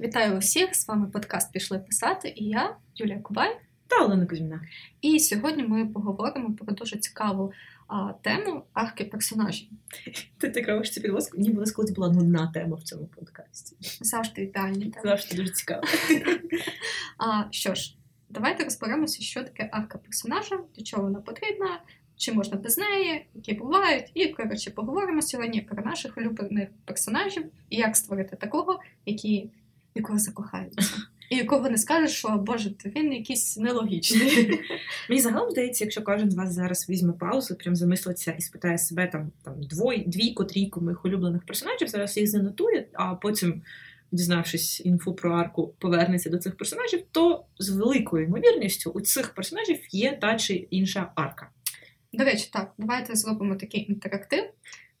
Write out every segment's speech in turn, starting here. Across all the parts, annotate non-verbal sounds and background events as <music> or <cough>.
Вітаю усіх! З вами подкаст Пішли писати і я, Юлія Кубай та Олена Кузьміна. І сьогодні ми поговоримо про дуже цікаву а, тему арки персонажів. Ти так робиш це підвозку? Мені було колись була нудна тема в цьому подкасті. Завжди ідеальні теми. Завжди дуже цікаво. <laughs> А, Що ж, давайте розберемося, що таке арка персонажа, для чого вона потрібна. Чи можна без неї, які бувають, і коротше поговоримо сьогодні про наших улюблених персонажів і як створити такого, який якого закохаються. І якого не скажеш, що Боже, він якийсь нелогічний. <laughs> Мені загалом здається, якщо кожен з вас зараз візьме паузу, прям замислиться і спитає себе там там двой, двійку, трійку моїх улюблених персонажів, зараз їх занотує, а потім, дізнавшись інфу про арку, повернеться до цих персонажів, то з великою ймовірністю у цих персонажів є та чи інша арка. До речі, так, давайте зробимо такий інтерактив.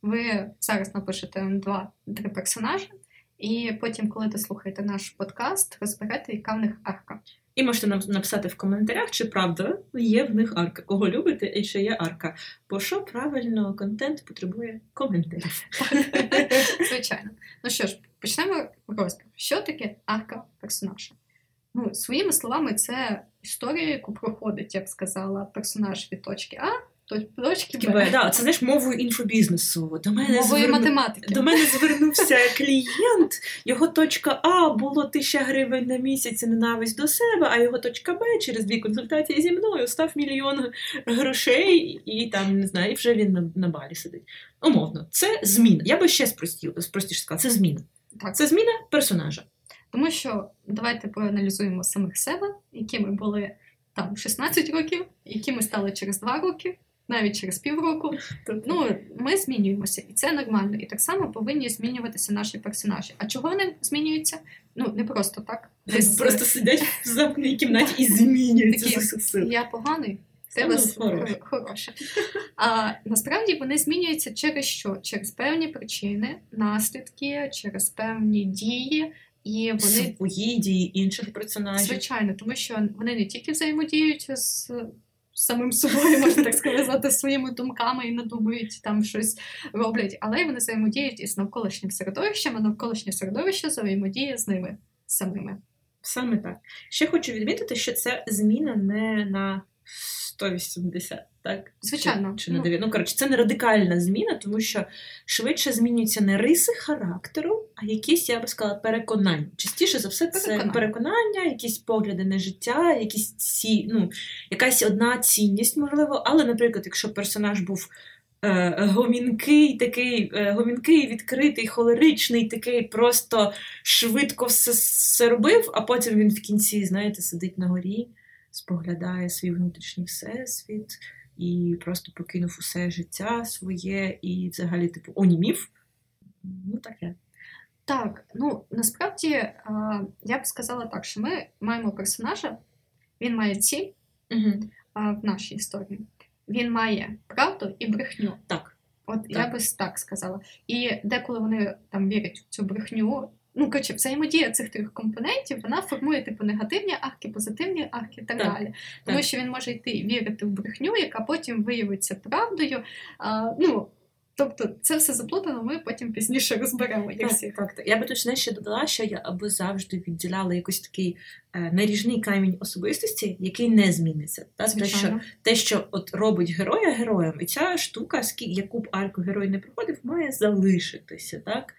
Ви зараз напишете два-три персонажі. І потім, коли ти слухаєте наш подкаст, розберете, яка в них арка. І можете нам написати в коментарях, чи правда є в них арка, кого любите і чи є арка. Бо що правильно контент потребує коментарів. <laughs> Звичайно. Ну що ж, почнемо розбір. Що таке арка персонажа? Ну, Своїми словами, це історія, яку проходить, як сказала, персонаж від точки А точки Б. Да, Це знаєш мовою інфобізнесу. До мене Мовою зверну... математики. До мене звернувся клієнт, його точка А було тисяча гривень на місяць ненависть до себе, а його точка Б через дві консультації зі мною став мільйон грошей, і там не знаю, і вже він на, на балі сидить. Умовно, це зміна. Я би ще простіше сказала, це зміна. Так. Це зміна персонажа. Тому що давайте проаналізуємо самих себе, які ми були там 16 років, які ми стали через 2 роки навіть через півроку. Ну, ми змінюємося, і це нормально. І так само повинні змінюватися наші персонажі. А чого вони змінюються? Ну не просто так. Десь <laughs> просто сидять в замкненій кімнаті і змінюються. Я поганий. Це вас <laughs> хороше. А насправді вони змінюються через що? Через певні причини, наслідки, через певні дії. І вони свої дії інших персонажів. Звичайно, тому що вони не тільки взаємодіють з самим собою, можна так сказати, своїми думками і надумують там щось роблять, але вони взаємодіють із навколишнім середовищем, а навколишнє середовище взаємодіє з ними самими. Саме так. Ще хочу відмітити, що це зміна не на 180, так? Звичайно. Чи, чи на 9. Ну, коротше, це не радикальна зміна, тому що швидше змінюються не риси характеру, а якісь, я би сказала, переконання. Частіше за все, це переконання, переконання якісь погляди на життя, якісь ці, ну, якась одна цінність, можливо. Але, наприклад, якщо персонаж був. Е, гомінкий, такий е, гомінкий, відкритий, холеричний, такий просто швидко все, все робив, а потім він в кінці, знаєте, сидить на горі споглядає свій внутрішній всесвіт і просто покинув усе життя своє і взагалі, типу, онімів. Ну, таке. Так, ну насправді я б сказала так, що ми маємо персонажа, він має ціль угу. в нашій історії. Він має правду і брехню. Так. От так. я би так сказала. І деколи вони там вірять в цю брехню, ну коротше, взаємодія цих трьох компонентів вона формує типу негативні арки, позитивні арки і так, так далі. Тому так. що він може йти вірити в брехню, яка потім виявиться правдою. А, ну, Тобто це все заплутано, ми потім пізніше розберемо. як всі. Так, так. Я би точно ще додала, що я аби завжди відділяла якийсь такий е, наріжний камінь особистості, який не зміниться. Так? Те, що те, що от робить героя героєм, і ця штука, яку б арку герой не проходив, має залишитися. так?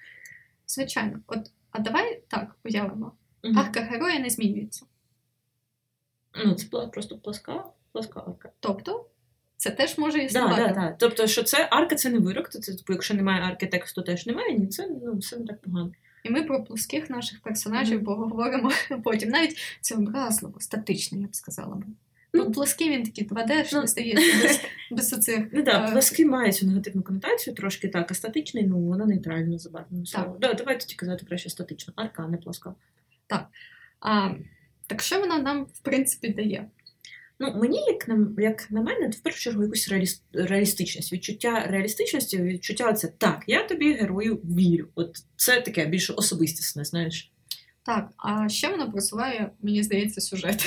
Звичайно, от а давай так уявимо. Угу. Арка героя не змінюється. Ну, це була просто пласка, пласка арка. Тобто, це теж може існувати. Да, да, да. Тобто, що це арка це не вирок, то це, типу, якщо немає арки тексту, теж немає, ні, це ну, все не так погано. І ми про плоских наших персонажів mm-hmm. поговоримо <laughs> потім. Навіть це образливо, статично, я б сказала. Ну, плоский він такий 2D, що ну, здається, без, <laughs> без оцих. Ну так, плоский має цю негативну конотацію, трошки так, а статичний, ну, вона нейтрально забарвлена. Так. Да, давайте тільки казати краще статично. Арка, не плоска. Так. А, Так що вона нам, в принципі, дає? Ну, мені, як на як на мене, в першу чергу якусь реаліст, реалістичність. Відчуття реалістичності, відчуття це так, я тобі герою вірю. От це таке більше особистісне, знаєш. Так, а ще воно просуває, мені здається, сюжет.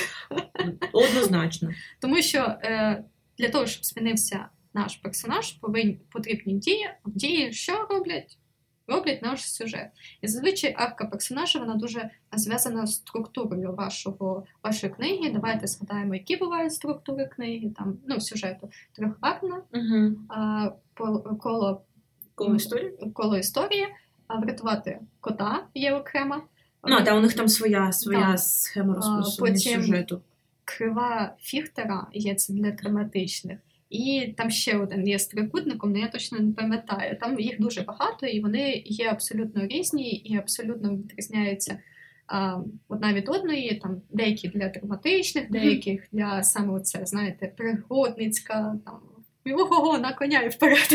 Однозначно. <laughs> Тому що е, для того, щоб змінився наш персонаж, повинні потрібні дії. Дії що роблять? роблять наш сюжет. І зазвичай арка персонажа вона дуже зв'язана з структурою вашого, вашої книги. Давайте згадаємо, які бувають структури книги, там, ну, сюжету трьохарна, угу. а, коло коло історії, коло історії, а врятувати кота є окрема. Ну, та у них там своя своя схема розписування сюжету. Крива Фіхтера є це для драматичних. І там ще один є з трикутником, але я точно не пам'ятаю. Там їх дуже багато, і вони є абсолютно різні і абсолютно відрізняються а, одна від одної. Там деякі для драматичних, деяких для саме це, знаєте, пригодницька, там ого, на коня і вперед.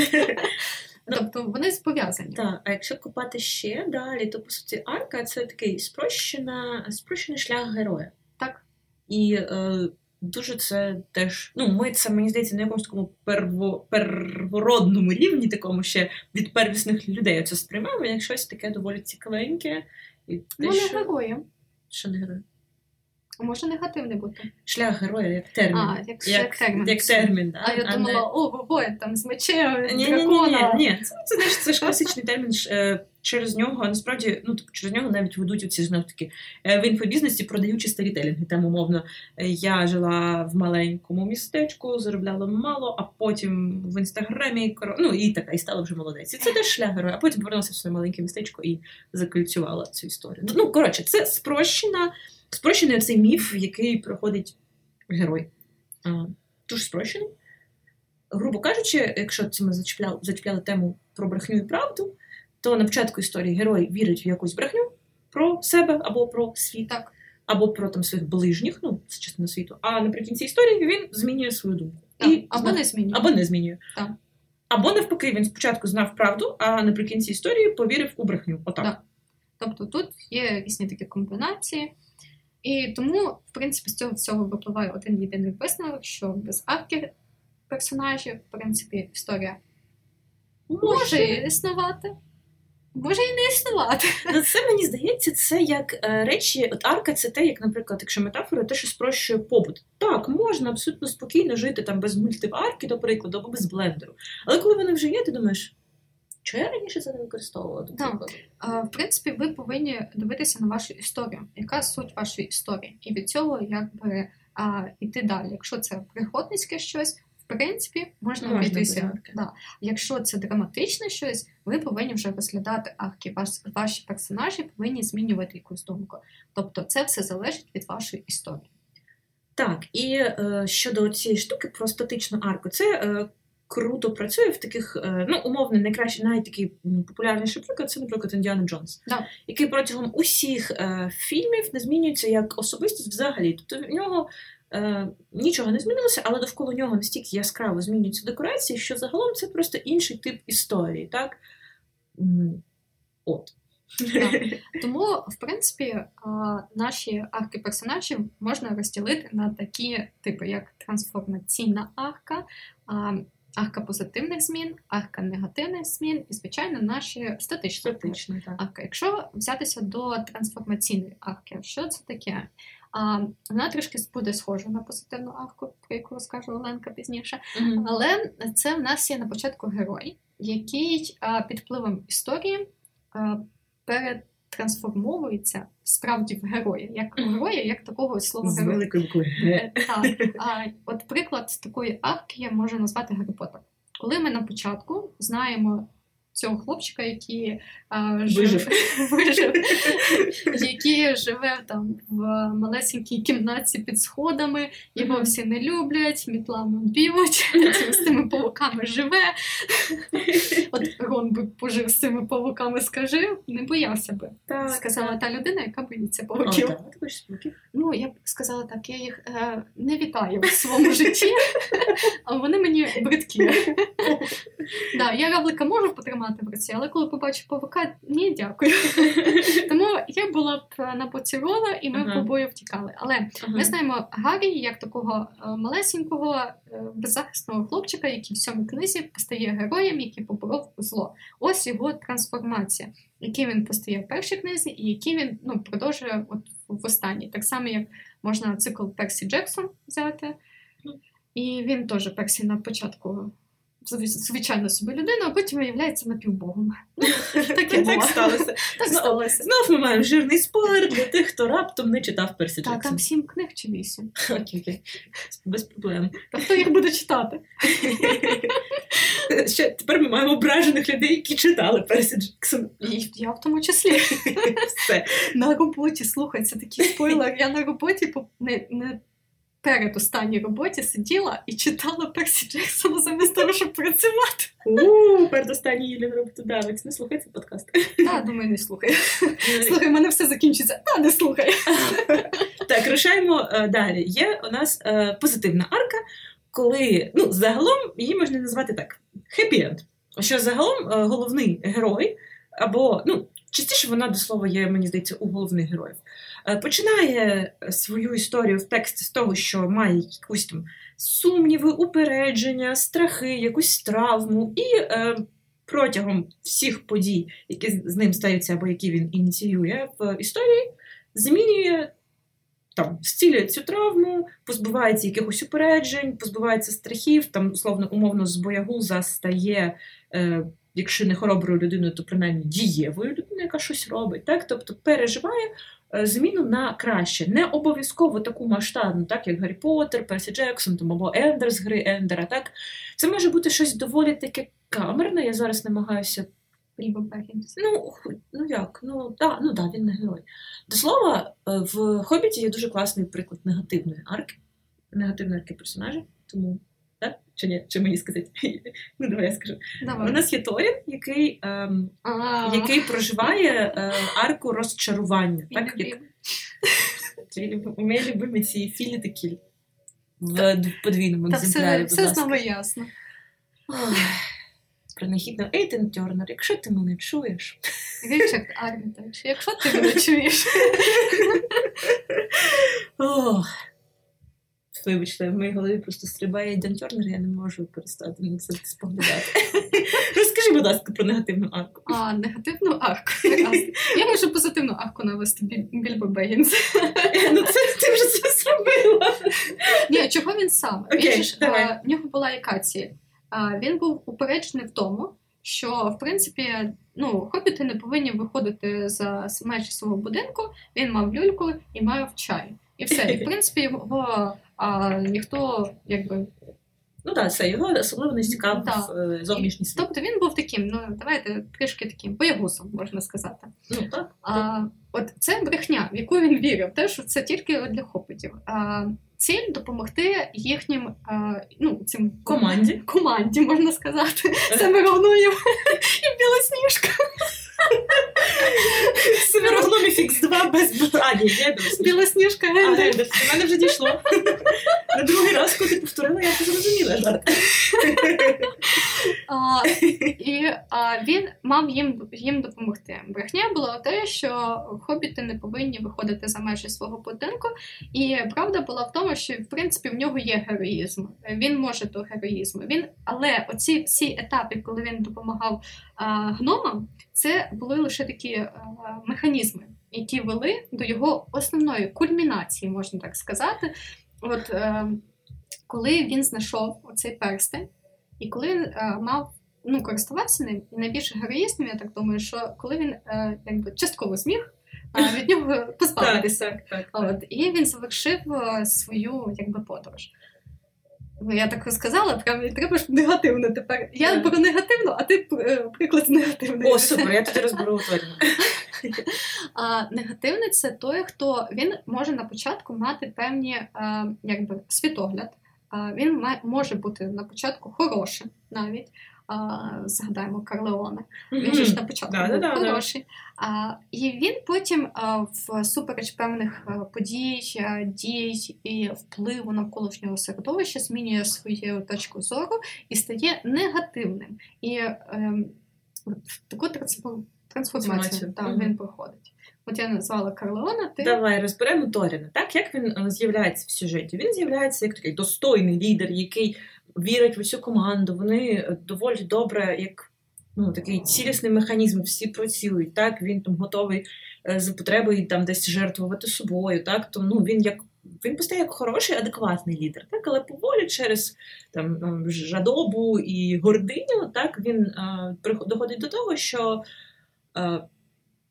Ну, тобто вони пов'язані. Так, а якщо копати ще далі, то по суті арка це такий спрощена, спрощений шлях героя. Так. І е, дуже це теж. Ну, ми це, мені здається, на якомусь такому перво, первородному рівні, такому ще від первісних людей це сприймаємо, як щось таке доволі цікавеньке. І те, ну, не герої. Що не герої? Може негативний бути. Шлях героя як термін. А, як, як термін. Як термін, да. А я а думала, не... о, воїн там з мечем, ні, дракона. Ні, ні, ні, ні. Це, це, знаєш, це ж класичний термін. Е, через нього, насправді, ну, через нього навіть ведуть оці знов таки е, в інфобізнесі продаючи старітелінги. Там, умовно, е, я жила в маленькому містечку, заробляла мало, а потім в інстаграмі ну, і така, і стала вже молодець. І це теж шлях героя, а потім повернулася в своє маленьке містечко і закольцювала цю історію. Ну, коротше, це спрощена спрощений цей міф, який проходить герой. Дуже спрощений. Грубо кажучи, якщо це ми зачіпляли, зачіпляли тему про брехню і правду, то на початку історії герой вірить в якусь брехню про себе або про світ, так. або про там своїх ближніх, ну, це частина світу. А наприкінці історії він змінює свою думку. Так. І, Або не змінює. Або не змінює. Так. Або навпаки, він спочатку знав правду, а наприкінці історії повірив у брехню. Отак. Так. Тобто тут є різні такі комбінації. І тому, в принципі, з цього всього випливає один єдиний висновок, що без арки персонажів, в принципі, історія може існувати. Може і не існувати. Ну, Це мені здається, це як е, речі, от арка це те, як, наприклад, якщо метафора, те, що спрощує побут. Так, можна абсолютно спокійно жити там без мультиварки, до прикладу, або без блендеру. Але коли вони вже є, ти думаєш, що я раніше це не використовувала? Так. В принципі, ви повинні дивитися на вашу історію. Яка суть вашої історії? І від цього якби а, йти далі. Якщо це пригодницьке щось, в принципі, можна обійтися. Да. Якщо це драматичне щось, ви повинні вже розглядати арки. Ваш, ваші персонажі повинні змінювати якусь думку. Тобто, це все залежить від вашої історії. Так, і е, щодо цієї штуки про статичну арку, це е, круто працює в таких, е, ну, умовно, найкраще, найтакий популярніший приклад це, наприклад, Індіана Джонс, да. який протягом усіх е, фільмів не змінюється як особистість взагалі. Тобто в нього е, нічого не змінилося, але довкола нього настільки яскраво змінюються декорації, що загалом це просто інший тип історії. так? От. Так. <laughs> Тому, в принципі, наші арки персонажів можна розділити на такі типи, як трансформаційна арка, арка позитивних змін, арка негативних змін і, звичайно, наші статичні Статичні, арки. Якщо взятися до трансформаційної арки, що це таке? А, Вона трішки буде схожа на позитивну арку, про яку розкаже Оленка пізніше. Mm-hmm. Але це в нас є на початку герой, який а, під впливом історії а, перед трансформовується справді в героя, як героя, як такого слова героя. Е, так. А, От приклад такої арки я можу назвати Гаррі Поттер. Коли ми на початку знаємо цього хлопчика, який а, вижив. <laughs> вижив, <laughs> який живе там в малесенькій кімнаті під сходами, його всі не люблять, мітлами б'ють, <laughs> з тими павуками живе. От Рон би пожив з цими павуками, скажи, не боявся би. Так, Сказала та людина, яка боїться павуків. О, так. Ну, я б сказала так, я їх е, не вітаю в своєму житті, а вони мені бридкі. да, Я равлика можу потримати тримати в руці, але коли побачив павука, ні, дякую. <laughs> Тому я була б на боці Рона, і ми uh-huh. втікали. Але uh-huh. ми знаємо Гаррі як такого е, малесенького, е, беззахисного хлопчика, який в цьому книзі постає героєм, який поборов зло. Ось його трансформація, який він постає в першій книзі, і який він ну, продовжує от в останній. Так само, як можна цикл Персі Джексон взяти. І він теж Персі на початку звичайно собі людину, а потім виявляється напівбогом. <laughs> Так сталося. Так сталося. Знов ми маємо жирний спойлер для тих, хто раптом не читав Персі Та там сім книг чи вісім. <laughs> Окей, без проблем. Та хто їх буде читати? <laughs> Ще Тепер ми маємо ображених людей, які читали Персі Джексон. І я в тому числі. Все. На роботі, слухай, це такий спойлер. Я на роботі не, не перед останній роботі сиділа і читала Персі Джексона замість того, щоб працювати. У, передостанній Юлін роботодавець. Не слухай цей подкаст. Так, думаю, не слухай. Слухай, в мене все закінчиться. А, не слухай. Так, рушаємо е, далі. Є у нас е, позитивна арка, коли ну, загалом її можна назвати так: хеппі-енд. Що загалом е, головний герой, або ну, частіше вона до слова є, мені здається, у головних героїв. Е, починає свою історію в тексті з того, що має якусь там сумніви, упередження, страхи, якусь травму, і е, протягом всіх подій, які з ним стаються або які він ініціює в історії, змінює. Там зцілює цю травму, позбувається якихось упереджень, позбувається страхів, там, словно умовно, з боягуза стає, е, якщо не хороброю людиною, то принаймні дієвою людиною, яка щось робить. Так? Тобто переживає Е, зміну на краще. Не обов'язково таку масштабну, так як Гаррі Поттер, Персі Джексон там, або Ендер з гри Ендера. Так? Це може бути щось доволі таке камерне. Я зараз намагаюся. Ну, ну як? Ну да, ну да, він не герой. До слова, е, в Хобіті є дуже класний приклад негативної арки, негативної арки персонажа. Тому так? Чи ні? Чи мені сказати? <laughs> Ну, давай я скажу. Давай. У нас є Торін, який ем, який проживає е, арку розчарування. Так, як... Ми любимо ці філі такі в подвійному екземплярі. Все, знову ясно. Принахідно Ейтен Тернер, якщо ти мене чуєш. Річард Армітович, якщо ти мене <laughs> чуєш. Вибачте, в моїй голові просто стрибає Ден Тернер, я не можу перестати на це споглядати. <laughs> Розкажи, будь ласка, про негативну арку. А, негативну арку. Я можу позитивну арку навести Більбо Бегінс. <laughs> Ну, це ти вже це зробила. Ні, чого він сам? В нього була яка ціль. Він був упереджений в тому, що в принципі ну, хобіти не повинні виходити за межі свого будинку. Він мав люльку і мав чай. І все. І в <laughs> принципі його а ніхто якби. Ну так, це його особливо не цікавив да. Е, зовнішній світ. Тобто він був таким, ну давайте трішки таким боягусом, можна сказати. Ну так. А, От це брехня, в яку він вірив, те, що це тільки для хопитів. А, Ціль допомогти їхнім а, ну, цим команді, команді, можна сказати, Семировною <laughs> і Білосніжка. <laughs> Семирогномі фікс 2 без Ані, Білосніжка Гендер. До мене вже дійшло. На другий раз, коли ти повторила, я зрозуміла жарт. І він мав їм їм допомогти. Брехня була те, що хобіти не повинні виходити за межі свого будинку. І правда була в тому, що в принципі в нього є героїзм. Він може до героїзму. Він, але оці всі етапи, коли він допомагав гномам, це були лише такі е, механізми, які вели до його основної кульмінації, можна так сказати. От е, коли він знайшов оцей перстень, і коли він е, мав ну, користуватися ним, і найбільше героїзмом, я так думаю, що коли він е, якби частково зміг. Від нього <laughs> позбавитися. От, І він завершив свою якби, подорож. Ну, я так сказала, прям треба ж негативно тепер. Я yeah. про негативну, а ти е, приклад негативний. О, супер, я тоді розберу утворення. <laughs> Негативний це той, хто він може на початку мати певні е, якби, світогляд. Він може бути на початку хорошим навіть, згадаємо Карлеоне. Він же ж на початку да, був да, хороший. А, І він потім всупереч певних подій, дій і впливу навколишнього середовища змінює свою точку зору і стає негативним. І ем, таку трансформацію так, він проходить. От я назвала Карлеона. Ти... Давай розберемо Торіна. Так як він е, з'являється в сюжеті? Він з'являється як такий достойний лідер, який вірять в усю команду, вони доволі добре, як ну, такий цілісний механізм, всі працюють. Так, він там готовий е, за потребою там десь жертвувати собою. Так, то ну він як він постає як хороший, адекватний лідер, так, але поволі через там жадобу і гординю, так він а, доходить до того, що а,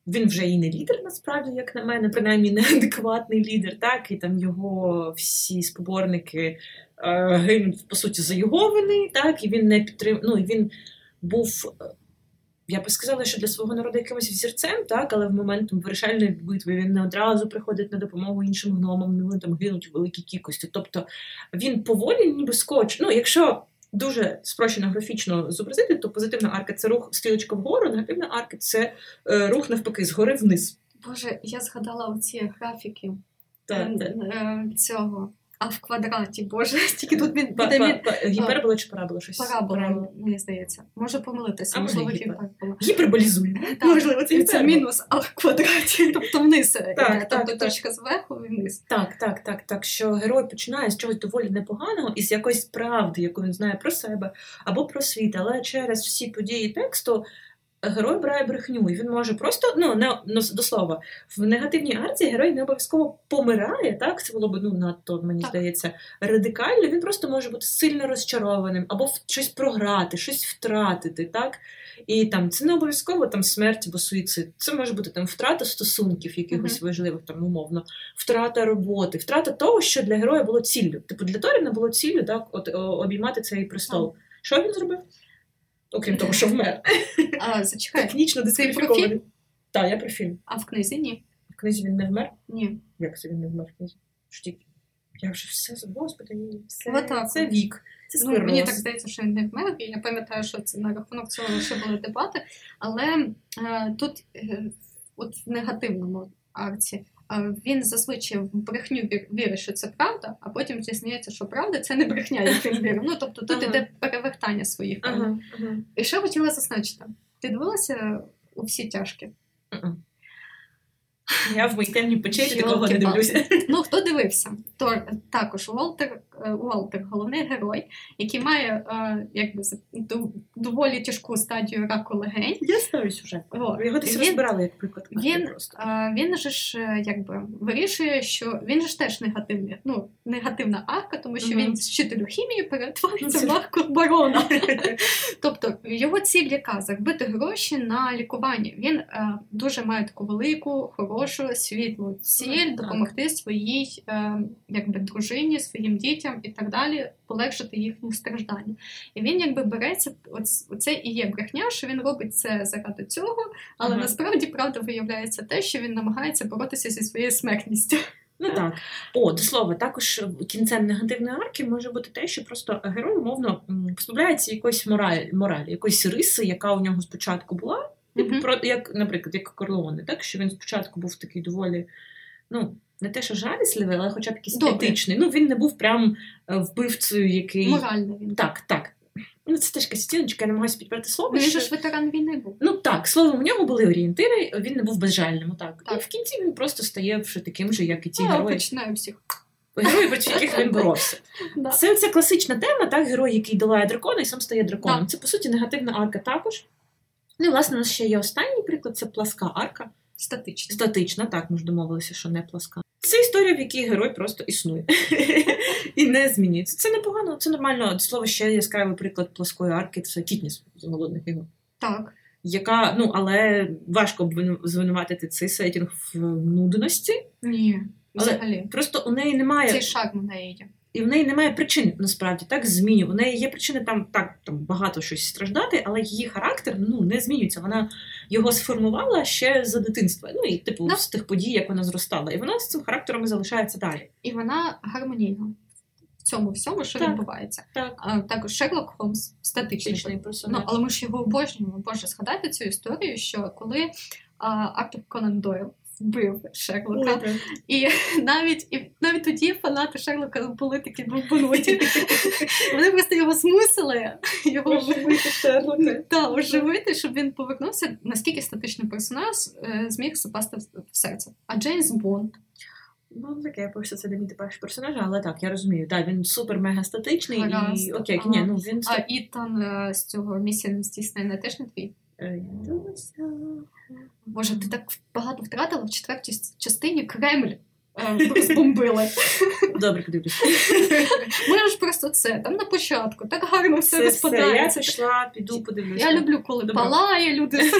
він вже і не лідер, насправді, як на мене, принаймні неадекватний <laughs> лідер, так, і там його всі споборники а, гинуть по суті за його вини, так, і він не підтримує. Ну, він був я би сказала, що для свого народу якимось взірцем, так, але в момент вирішальної битви він не одразу приходить на допомогу іншим гномам, ну, вони там гинуть у великій кількості. Тобто він поволі, ніби скотч. Ну, якщо дуже спрощено графічно зобразити, то позитивна арка це рух стрілочка вгору, негативна арка це е, рух навпаки згори вниз. Боже, я згадала оці графіки так, е, так. Е, цього а в квадраті, боже, <laughs> тільки тут він він... Гіпербола чи парабола щось? Парабола, мені здається. Може помилитися, а можливо, гіпербола. Гіперболізуємо. Можливо, це це мінус, а в квадраті, <laughs> тобто вниз. Так, тобто точка зверху і вниз. Так, так, так, так. Що герой починає з чогось доволі непоганого і з якоїсь правди, яку він знає про себе або про світ, але через всі події тексту герой брає брехню, і він може просто, ну не ну, до слова, в негативній арці герой не обов'язково помирає. Так, це було б ну надто, мені так. здається, радикально. Він просто може бути сильно розчарованим, або щось програти, щось втратити. так. І там це не обов'язково там смерть або суїцид. Це може бути там втрата стосунків, якихось uh-huh. важливих, там умовно, втрата роботи, втрата того, що для героя було ціллю. Типу для Торіна було ціллю так, от обіймати цей престол. Uh-huh. Що він зробив? Окрім того, що вмер. <laughs> А, Зачекай. Технічно дискваліфікований. Так, я про фільм. А в книзі ні. В книзі він не вмер? Ні. Як це він не вмер в книзі? Я вже все Господи, це, Отак. це вік. Це ну, Мені так здається, що він не вмер. І я пам'ятаю, що це на рахунок цього ще були дебати. Але е, тут, е, от в негативному акції, він зазвичай в брехню вірить, що це правда, а потім зізнається, що правда це не брехня, як він вірив. Ну тобто тут ага. іде перевертання своїх ага, ага. І що хотіла зазначити? Ти дивилася у всі тяжкі? Я в моїй темній печері такого не дивлюся. Ну, хто дивився, то також Уолтер, е, Уолтер головний герой, який має е, якби доволі тяжку стадію раку легень. Я знаю сюжет. Його десь розбирали, як приклад. Він просто. Е, він же ж якби вирішує, що він же ж теж негативний, ну, негативна арка, тому що він з вчителю хімії перетворюється в арку барона. <laughs> Тобто його ціль яка заробити гроші на лікування. Він дуже має таку велику, хорошу хорошу світлу ціль допомогти своїй е, якби дружині, своїм дітям і так далі, полегшити їхні страждання. І він якби береться, оце і є брехня, що він робить це заради цього, але ага. насправді правда виявляється те, що він намагається боротися зі своєю смертністю. Ну так. О, до слова, також кінцем негативної арки може бути те, що просто герой, умовно, позбавляється якоїсь моралі, моралі, якоїсь риси, яка у нього спочатку була. Mm-hmm. Про, як, Наприклад, як Корлеоне, так що він спочатку був такий доволі, ну, не те, що жалісливий, але хоча б якийсь етичний. Ну, він не був прям е, вбивцею, який. Моральний він. Так, так. Ну, це теж якась стіночка, я намагаюся підбирати слово. Ну, він що... ж ветеран війни був. Ну так, словом, у нього були орієнтири, він не був безжальним. Так. так. І в кінці він просто стає вже таким же, як і ті а, герої. починаю всіх. Герої, проти яких він <laughs> боровся. Це ця класична тема, так, герой, який долає дракона і сам стає драконом. Це, по суті, негативна арка також. Ну, і, власне, у нас ще є останній приклад це пласка арка. Статична. Статична, так, ми ж домовилися, що не пласка. Це історія, в якій герой просто існує <laughs> і не змінюється. Це непогано, це нормально. До слова, ще яскравий приклад плоскої арки це Кітніс з голодних ігор. Так. Яка, ну, але важко звинуватити цей сетінг в нудності. Ні. Взагалі. Але просто у неї немає. Цей шаг в неї є. І в неї немає причин насправді так зміню. У неї є причини там так там багато щось страждати, але її характер ну не змінюється. Вона його сформувала ще за дитинства. Ну і типу да. з тих подій, як вона зростала, і вона з цим характером залишається далі. І вона гармонійна в цьому всьому, що так, відбувається. Так. А, Також Шерлок Холмс статичний персонаж. Ну, але ми ж його обожнюємо. Боже, згадайте цю історію, що коли а, Артур Конан Дойл вбив Шерлока. Ой, і <laughs> навіть і навіть тоді фанати Шерлока були такі бунуті. Вони просто його змусили його оживити Шерлока. <laughs> Так, оживити, щоб він повернувся, наскільки статичний персонаж е, зміг запасти в серце. А Джеймс Бонд. Ну, таке, я просто це не мій типаж персонажа, але так, я розумію. Так, він супер-мега статичний і окей, ні, ну він А Ітан е, з цього місія не здійснена теж не твій? Боже, ти так багато втратила в четвертій частині Кремль е, розбомбили. Добре, подивлюся. Можеш просто це там на початку, так гарно все, все розпадається. Я пішла, піду, подивлюся. Я люблю, коли Добре. палає, люди. <laughs>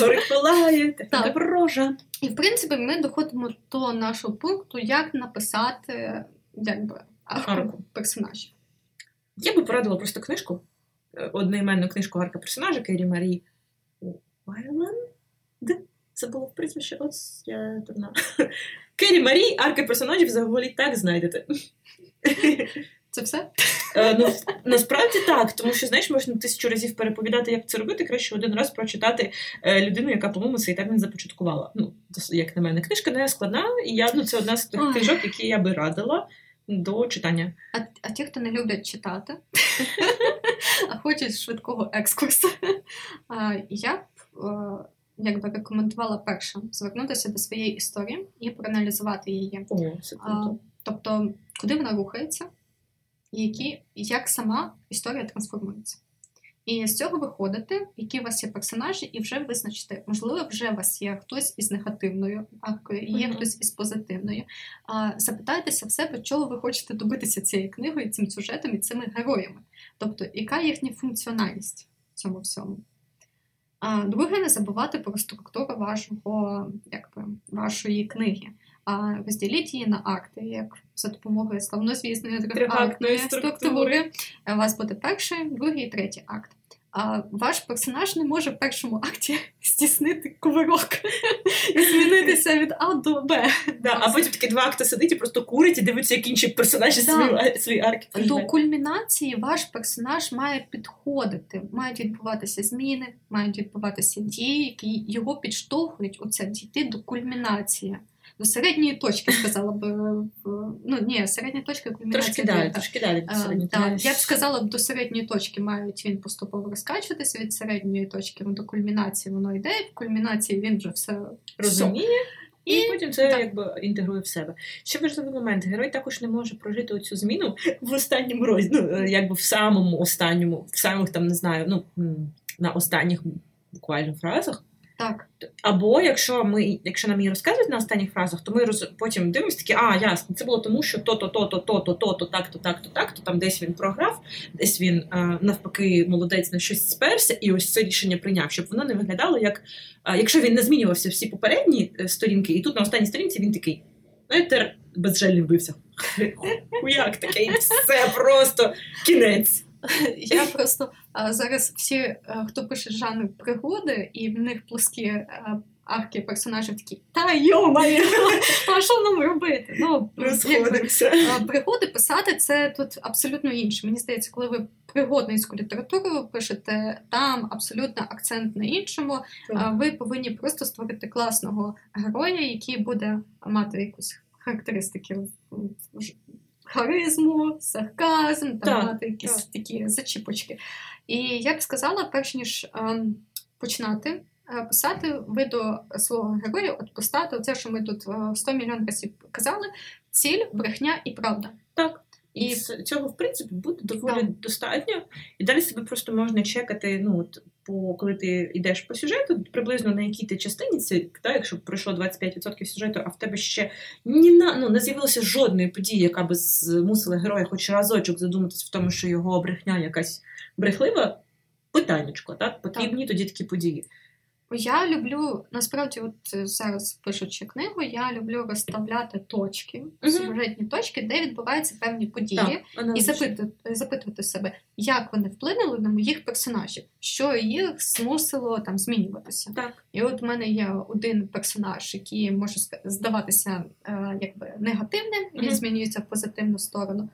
Горить палає, техніка ворожа. І в принципі ми доходимо до нашого пункту, як написати якби, арку персонажів. Я би порадила просто книжку, е, одноіменну книжку арка персонажа Кері Марі Вайланд. Це було в прізвище ось я дурна. <laughs> Кері Марі, арки персонажів взагалі так знайдете. <laughs> Це все? Е, ну, Насправді так, тому що, знаєш, можна тисячу разів переповідати, як це робити, краще один раз прочитати е, людину, яка, по-моєму, цей термін започаткувала. Ну, як на мене, книжка не складна, і я ну, це одна з тих книжок, які я би радила до читання. А а ті, хто не люблять читати, <laughs> а хочуть швидкого екскурсу, я е, якби рекомендувала перше звернутися до своєї історії і проаналізувати її. О, круто. Тобто, куди вона рухається, і які, як сама історія трансформується. І з цього виходити, які у вас є персонажі, і вже визначити, можливо, вже у вас є хтось із негативною аркою, є mm-hmm. хтось із позитивною. А, Запитайтеся в себе, чого ви хочете добитися цією книгою, цим сюжетом і цими героями. Тобто, яка їхня функціональність в цьому всьому. А друге, не забувати про структуру вашого, якби, вашої книги. А розділіть її на акти, як за допомогою славнозвісної трьохактної структури. У вас буде перший, другий, третій акт. А ваш персонаж не може в першому акті <laughs> стіснити кувирок і змінитися від А до Б. Да, А потім такі два акти сидить і просто курить і дивиться, як інші персонажі да. свої, свої арки. До кульмінації ваш персонаж має підходити. Мають відбуватися зміни, мають відбуватися дії, які його підштовхують оце дійти до кульмінації до середньої точки, сказала б. Ну, ні, середня точка. Трошки далі, трошки далі до середньої точки. Я б сказала, до середньої точки мають він поступово розкачуватися від середньої точки до кульмінації воно йде, в кульмінації він вже все розуміє. І, і потім це так. якби інтегрує в себе. Ще важливий момент: герой також не може прожити оцю зміну в останньому розділі, ну, якби в самому останньому, в самих там не знаю, ну на останніх буквально фразах. Так. Або якщо ми, якщо нам її розказують на останніх фразах, то ми роз, потім дивимося такі, а, ясно, це було тому, що то-то, то-то, то-то, то-то, так-то, так-то, так-то, там десь він програв, десь він навпаки молодець на щось сперся, і ось це рішення прийняв, щоб воно не виглядало як якщо він не змінювався всі попередні е, сторінки, і тут на останній сторінці він такий. Знаєте, безжальний вбився. <laughs> Хуяк такий, все просто кінець. Я просто зараз всі, хто пише жанр пригоди, і в них плоскі а, арки персонажів такі та йомає, <laughs> а що нам робити? Ну, Пригоди писати це тут абсолютно інше. Мені здається, коли ви пригодницьку літературу пишете, там абсолютно акцент на іншому. Ви повинні просто створити класного героя, який буде мати якусь характеристики харизму, сарказм, там мати якісь так. такі зачіпочки. І я б сказала, перш ніж ем, починати е, писати, ви до свого героя от постати, оце, що ми тут 100 е, мільйон разів казали: ціль, брехня і правда. Так. І цього, в принципі, буде доволі так. достатньо. І далі себе просто можна чекати. ну, от, по коли ти йдеш по сюжету, приблизно на якій ти частині це, та, якщо пройшло 25% сюжету, а в тебе ще ні на ну не з'явилося жодної події, яка би змусила героя хоч разочок задуматись в тому, що його брехня якась брехлива. Питаннячко, так потрібні так. тоді такі події. Я люблю насправді, от е, зараз пишучи книгу, я люблю розставляти точки, uh-huh. сюжетні точки, де відбуваються певні події, так, і запитувати, запитувати себе, як вони вплинули на моїх персонажів, що їх змусило там змінюватися. Так. І от в мене є один персонаж, який може здаватися е, якби негативним, uh-huh. він змінюється в позитивну сторону,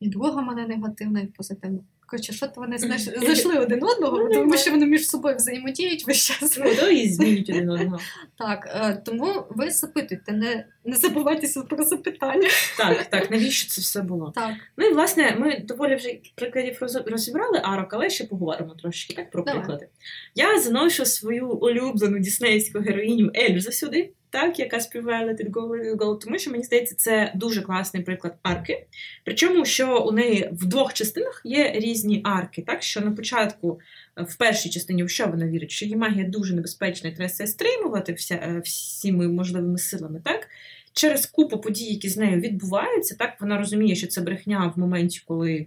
і друга мене негативна і позитивна. Коротше, що то вони знаєш, зайшли один одного, ну, тому що вони між собою взаємодіють весь час. Ну, да, і змінюють один одного. <laughs> Так, е, тому ви запитуйте, не не забувайтеся про запитання. Так, так, <laughs> навіщо це все було? Так. Ну і власне, ми доволі вже прикладів розібрали арок, але ще поговоримо трошки так про Давай. приклади. Я заношу свою улюблену діснеївську героїню Ельзу сюди так, яка співає Let it go, let it go, тому що мені здається, це дуже класний приклад арки. Причому, що у неї в двох частинах є різні арки, так що на початку, в першій частині, в що вона вірить, що її магія дуже небезпечна і треба все стримувати вся, е, всіми можливими силами, так? через купу подій, які з нею відбуваються, так вона розуміє, що це брехня в моменті, коли.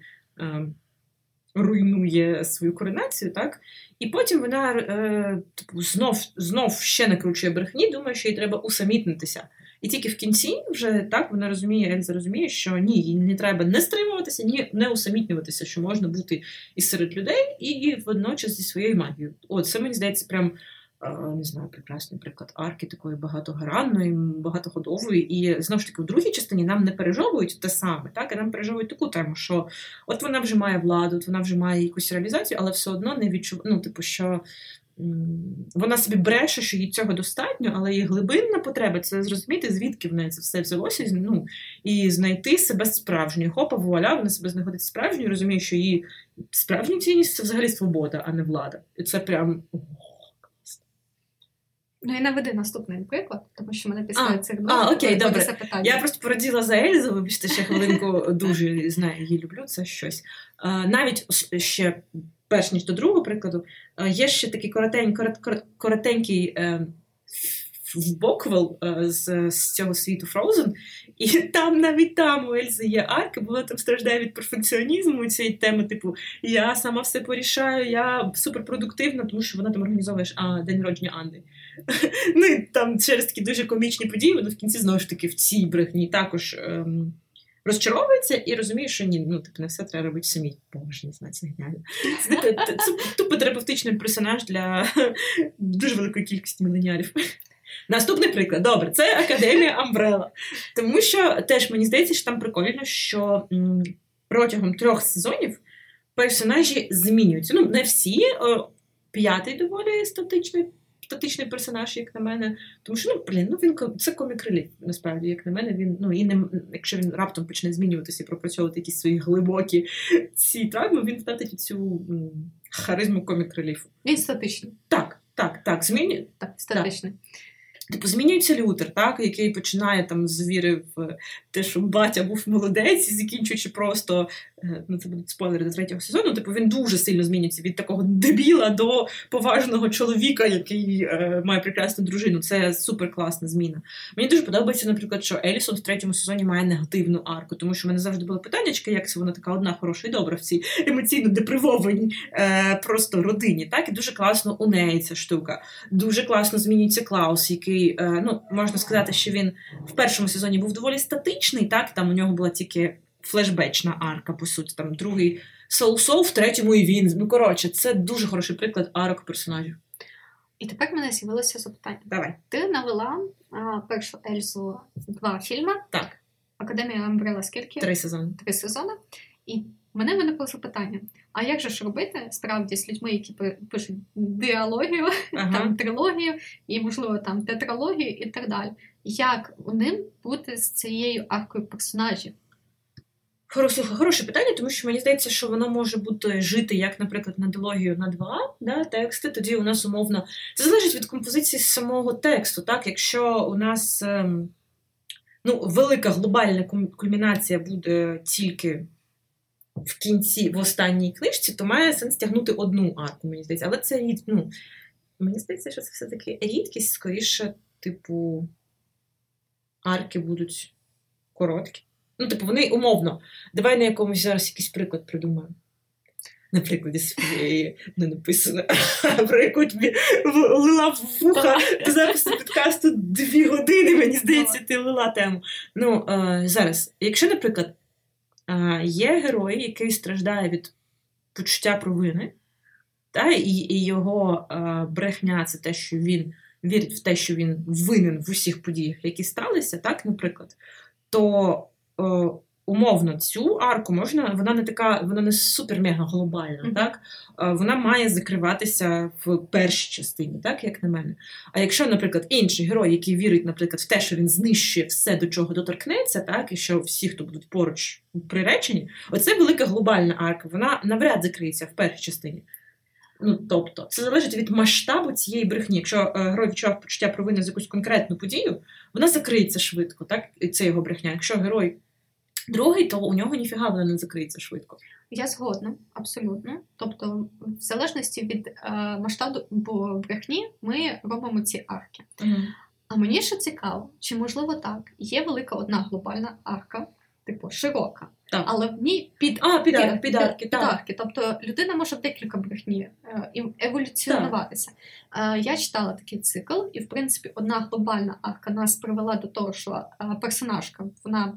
Руйнує свою коронацію, так? І потім вона е, типу, знов знов ще накручує брехні, думає, що їй треба усамітнитися. І тільки в кінці вже так вона розуміє, Ельза розуміє, що ні, їй не треба не стримуватися, ні не усамітнюватися, що можна бути і серед людей, і водночас зі своєю магією. От це мені здається, прям не знаю, прекрасний приклад арки, такої багатогранної, багатоходової. І знову ж таки, в другій частині нам не пережовують те саме, так, а нам пережовують таку тему, що от вона вже має владу, от вона вже має якусь реалізацію, але все одно не відчуває, ну, типу, що. Вона собі бреше, що їй цього достатньо, але її глибинна потреба це зрозуміти, звідки в неї це все взялося, ну, і знайти себе справжньою. Хопа, вуаля, вона себе знаходить справжньою, розуміє, що її справжня цінність це взагалі свобода, а не влада. І це прям Ну і наведи наступний приклад, тому що мене після цих двох А, окей, добре. запитання. Я просто пораділа за Ельзу, вибачте, ще хвилинку <laughs> дуже знаю, її люблю, це щось. А, навіть ще перш ніж до другого прикладу, є ще такий коротень, корот, коротенький е, вбоквел е, з, з цього світу Frozen, і там навіть там у Ельзи є арка, бо вона там страждає від перфекціонізму цієї теми, типу, я сама все порішаю, я суперпродуктивна, тому що вона там організовує а, день народження Анни. <laughs> Ну і там через такі дуже комічні події, вона в кінці знову ж таки в цій брехні також. Ем, Розчаровується і розуміє, що ні, ну типу не все треба робити самі. Боже, не знаю, це геніально. <laughs> Це, це, <laughs> це тупо терапевтичний персонаж для дуже великої кількості міленіарів. Наступний приклад, добре, це Академія Амбрела. Тому що теж мені здається, що там прикольно, що м, протягом трьох сезонів персонажі змінюються. Ну, не всі, о, п'ятий доволі статичний статичний персонаж, як на мене. Тому що ну, блін, ну він це комік реліф, насправді, як на мене, він ну і не якщо він раптом почне змінюватися і пропрацьовувати якісь свої глибокі ці травми, він втратить цю харизму комік реліфу. Він статичний. Так, так, так, змінює. Так, статичний. Так. Типу, змінюється Лютер, так, який починає там з віри в те, що батя був молодець, закінчуючи просто е, ну це будуть спойлери до третього сезону. Типу він дуже сильно змінюється від такого дебіла до поважного чоловіка, який е, має прекрасну дружину. Це супер класна зміна. Мені дуже подобається, наприклад, що Елісон в третьому сезоні має негативну арку, тому що в мене завжди було питання, як це вона така одна хороша і добра в цій емоційно депривованій е, просто родині. Так і дуже класно у неї ця штука. Дуже класно змінюється Клаус, який який, е, ну, можна сказати, що він в першому сезоні був доволі статичний, так, там у нього була тільки флешбечна арка, по суті, там другий Соу-Соу, в третьому і він. Ну, коротше, це дуже хороший приклад арок персонажів. І тепер в мене з'явилося запитання. Давай. Ти навела а, першу Ельзу два фільми. Так. Академія Амбрела скільки? Три сезони. Три сезони. І в мене виникло запитання: а як же ж робити справді з людьми, які пишуть діалогію, ага. там трилогію, і, можливо, там тетралогію і так далі? Як у ним бути з цією аркою персонажів? Хороше, хороше питання, тому що мені здається, що воно може бути жити, як, наприклад, на дилогію на два да, тексти. Тоді у нас умовно це залежить від композиції самого тексту. Так, Якщо у нас ем, ну, велика глобальна кульмінація буде тільки в кінці, в останній книжці, то має сенс тягнути одну арку, мені здається. Але це рід, ну, мені здається, що це все-таки рідкість, скоріше, типу, арки будуть короткі. Ну, типу, вони умовно. Давай на якомусь зараз якийсь приклад придумаємо. На прикладі своєї не написано, <laughs> про яку тобі лила в вуха до запису підкасту дві години, мені здається, ти лила тему. Ну, е, зараз, якщо, наприклад, є герой, який страждає від почуття провини, та, і і його брехня це те, що він вірить в те, що він винен в усіх подіях, які сталися, так, наприклад, то о, умовно цю арку можна, вона не така, вона не супер-мега глобальна, mm-hmm. так? Вона має закриватися в першій частині, так, як на мене. А якщо, наприклад, інший герой, який вірить, наприклад, в те, що він знищує все, до чого доторкнеться, так, і що всі, хто будуть поруч приречені, оце велика глобальна арка, вона навряд закриється в першій частині. Ну, тобто, це залежить від масштабу цієї брехні. Якщо е, герой відчував почуття провини за якусь конкретну подію, вона закриється швидко, так? Це його брехня. Якщо герой другий, то у нього ніфіга вона не закриється швидко. Я згодна, абсолютно. Тобто, в залежності від е, масштабу брехні, ми робимо ці арки. Угу. А мені ще цікаво, чи можливо так, є велика одна глобальна арка, типу широка, Так. але в ній під А, під арки, під- під арки, під так. арки. Тобто людина може в декілька брехні е, еволюціонуватися. Е, Я читала такий цикл, і в принципі одна глобальна арка нас привела до того, що е, персонажка вона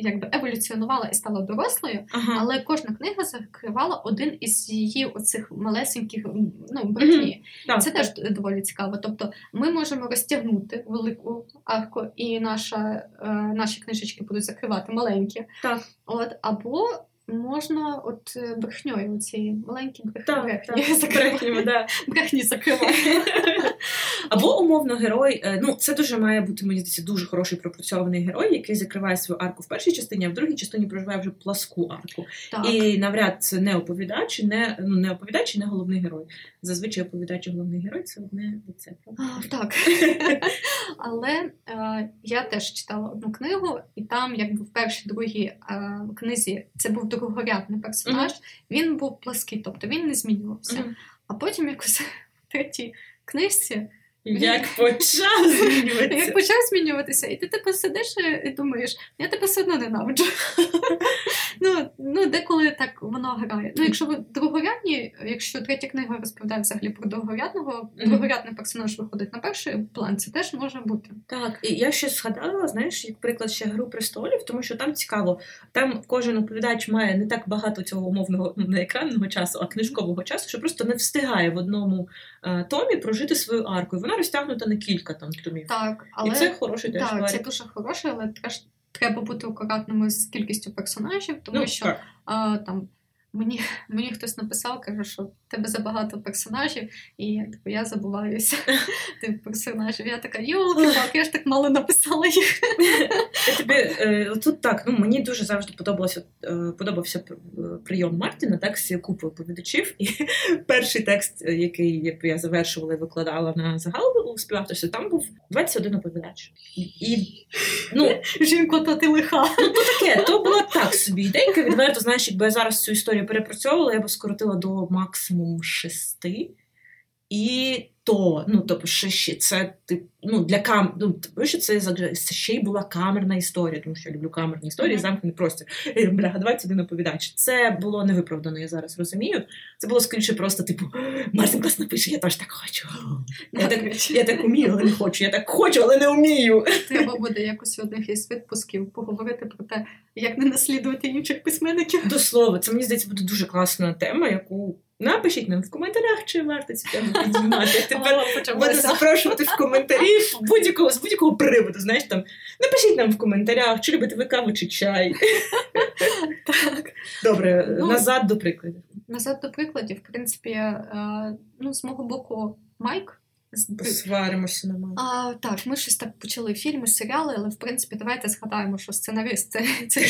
якби еволюціонувала і стала дорослою, Ага. але кожна книга закривала один із її оцих малесеньких ну, брехні. Так, Це так. теж доволі цікаво. Тобто ми можемо розтягнути велику арку, і наша, е, наші книжечки будуть закривати маленькі. Так. От, або можна от е, брехньою ці маленькі брехні, брехні, закривати. Да. брехні закривати. <laughs> Або умовно герой. е, Ну, це дуже має бути мені здається, дуже хороший пропрацьований герой, який закриває свою арку в першій частині, а в другій частині проживає вже пласку арку. Так. І навряд це не оповідач, не ну не оповідач, і не головний герой. Зазвичай оповідач і головний герой це одне лице. А, Так. <laughs> Але е, я теж читала одну книгу, і там, якби в першій другій е, книзі це був другорядний персонаж, він був плаский, тобто він не змінювався. Мгм. А потім якось <laughs> в третій книжці Як почав як змінюватися. почав змінюватися, і ти типу сидиш і думаєш, я тебе все одно ненавиджу. <laughs> ну, ну, деколи так воно грає. Ну, якщо ви другорядні, якщо третя книга розповідає взагалі про другорядного, другорядний персонаж виходить на перший план, це теж може бути. Так, і я ще згадала, знаєш, як приклад ще гру престолів, тому що там цікаво, там кожен оповідач має не так багато цього умовного не екранного часу, а книжкового часу, що просто не встигає в одному е, томі прожити свою арку. І вона розтягнута на кілька там томів. Так, але І це хороший теж так, це дуже хороше, але теж треба бути акуратними з кількістю персонажів, тому Ну, що так. а, там. Мені, мені хтось написав, каже, що в тебе забагато персонажів, і типу, я забуваюся <laughs> тих персонажів. Я така, йолки палки я ж так мало написала їх. Я тобі е, тут так, ну мені дуже завжди подобалося е, подобався е, прийом Мартіна, так з купою оповідачів. І <laughs> перший текст, е, який я завершувала і викладала на загал співавторстві, там був 21 оповідач. І, ну, Жінко, та ти лиха. Ну, то таке, то була так собі ідейка. Відверто, знаєш, якби я зараз цю історію перепрацьовувала, я би скоротила до максимум шести. І то, ну тобто, ще, ще це тип, ну для кам, ну тому що це ще й була камерна історія, тому що я люблю камерні історії, Мгм. замкнений простір. І, Бля, 21 оповідач. Це було невиправдано, я зараз розумію. Це було скоріше просто, типу, Мартин класно пише, я теж так хочу. Я так, я так умію, але не хочу. Я так хочу, але не вмію. Треба буде якось в одних із відпусків поговорити про те, як не наслідувати інших письменників. До слова, це мені здається буде дуже класна тема, яку напишіть нам в коментарях, чи варто цю тему піднімати. Тепер буду запрошувати в коментарі будь-якого з будь-якого приводу. Знаєш там, напишіть нам в коментарях, чи любите ви каву чи чай. Так. Добре, Ну, назад до прикладів. Назад до прикладів, в принципі, е, ну, з мого боку, Майк. З- Посваримося на мене. А, так, ми щось так почали фільми, серіали, але в принципі давайте згадаємо, що сценарист <laughs> це, це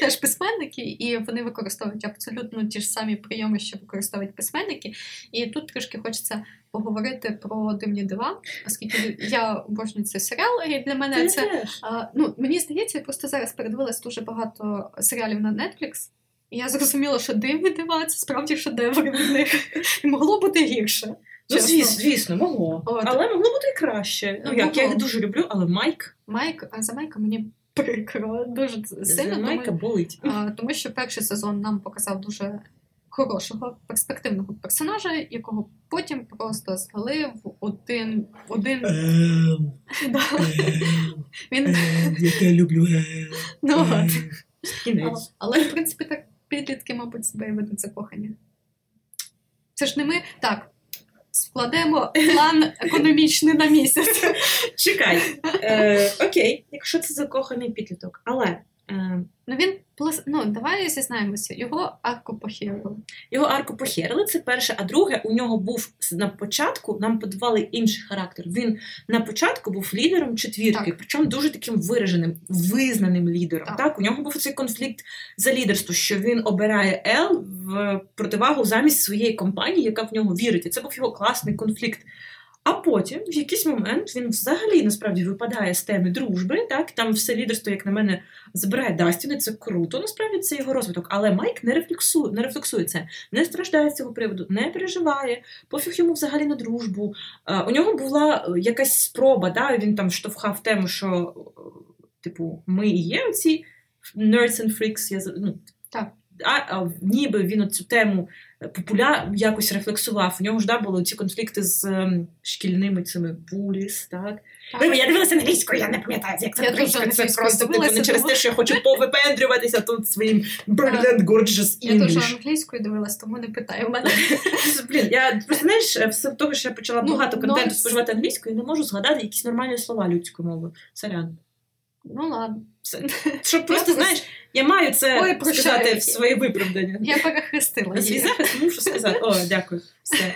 теж письменники, і вони використовують абсолютно ті ж самі прийоми, що використовують письменники. І тут трішки хочеться поговорити про дивні дива, оскільки я обожнюю цей серіал, і для мене це а, ну, мені здається, я просто зараз передивилась дуже багато серіалів на Netflix. І я зрозуміла, що дивні дива це справді шедевр від них. І могло бути гірше. Ну, чесно. звісно, звісно, могло. От. Але могло бути і краще. Ну, Ну, як, я їх дуже люблю, але Майк, Майк, а за Майка мені прикро, дуже за сильно. Майка Тому, болить. а, тому що перший сезон нам показав дуже хорошого перспективного персонажа, якого потім просто злили в один. один. Він Я тебе люблю. ну, от. Але в принципі так підлітки, мабуть, себе і ведуть закохані. Це ж не ми так. Складемо план економічний на місяць. Чекай. Е, окей, якщо це закоханий підліток. Але Ну він ну давай зізнаємося, його арку похерили. його арку похерили, це перше. А друге, у нього був на початку, нам подавали інший характер. Він на початку був лідером четвірки, Так. причому дуже таким вираженим, визнаним лідером. Так. Так. у нього був цей конфлікт за лідерство, що він обирає Ел в противагу замість своєї компанії, яка в нього вірить. І це був його класний конфлікт. А потім, в якийсь момент, він взагалі насправді випадає з теми дружби. Так там все лідерство, як на мене, забирає Дастіни. Це круто. Насправді це його розвиток. Але Майк не рефлексує, не рефлексує це, не страждає з цього приводу, не переживає, пофіг йому взагалі на дружбу. А, у нього була якась спроба, да, він там штовхав тему, що типу, ми і є оці nerds and freaks, я ну, так. А, а ніби він цю тему популяр якось рефлексував. У нього ж да, були ці конфлікти з ем, шкільними цими буліс, так? так. Я дивилася англійською, я не пам'ятаю, як це англійською. Це просто типу, не через те, що я хочу повипендрюватися тут своїм brilliant, gorgeous English. Я дуже англійською дивилась, тому не питаю мене. <laughs> Блін, я просто знаєш, все того, що я почала ну, багато контенту споживати англійською, не можу згадати якісь нормальні слова людською мовою. Сорян. Ну ладно. Щоб просто, знаєш, я маю це Ой, сказати в своє виправдання. Я перехрестила. Свій захист мушу сказати. О, дякую. Все.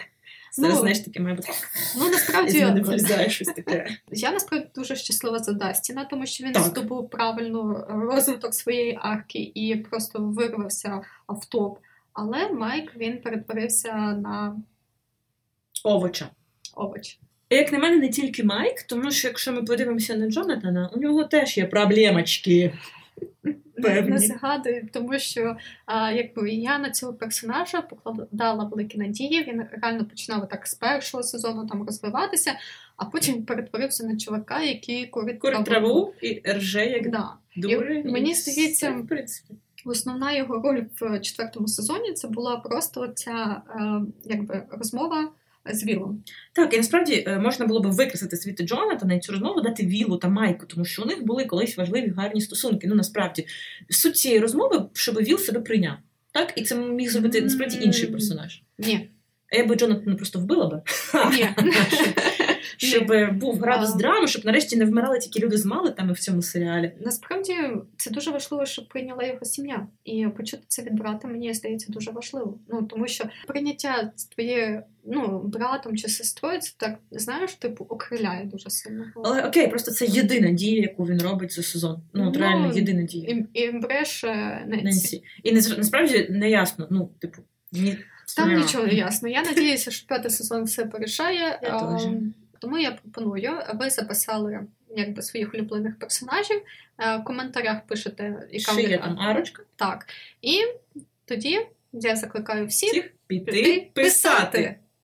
Зараз, ну, знаєш, таке має бути. Ну, насправді, вилізає щось таке. Я насправді дуже щаслива за Дастіна, тому що він так. здобув правильно розвиток своєї арки і просто вирвався в топ. Але Майк він перетворився на овоча. Овоч. Як на мене, не тільки Майк, тому що якщо ми подивимося на Джонатана, у нього теж є проблемочки. Певні. Не згадую, тому що а, якби я на цього персонажа покладала великі надії. Він реально починав так з першого сезону там розвиватися, а потім перетворився на чувака, який курить траву. траву і рже, як да. дури. І, мені здається, в принципі. Основна його роль в четвертому сезоні це була просто ця е, якби розмова з Вілом. Так, і насправді е, можна було б викреслити світи Джонатана і цю розмову дати Вілу та Майку, тому що у них були колись важливі гарні стосунки. Ну насправді суть цієї розмови, щоб Віл себе прийняв. Так, і це міг зробити насправді інший персонаж. Ні. А я би Джонатана просто вбила би. Ні. <laughs> щоб був градус драми, щоб нарешті не вмирали тільки люди з малитами в цьому серіалі. Насправді це дуже важливо, щоб прийняла його сім'я. І почути це від брата, мені здається, дуже важливо. Ну тому що прийняття з твоєю ну, братом чи сестрою, це так знаєш, типу окриляє дуже сильно. Але окей, просто це єдина дія, яку він робить за сезон. Ну, от ну, реально єдина дія. І, і бреше Ненсі. І насправді не ясно. Ну, типу, ні. Там нічого не <laughs> ясно. Я надіюся, що п'ятий сезон все порішає. Я а, тому я пропоную, ви записали якби своїх улюблених персонажів. Е, в коментарях пишете, яка Шиє там арочка. Так. І тоді я закликаю всіх, всіх піти писати.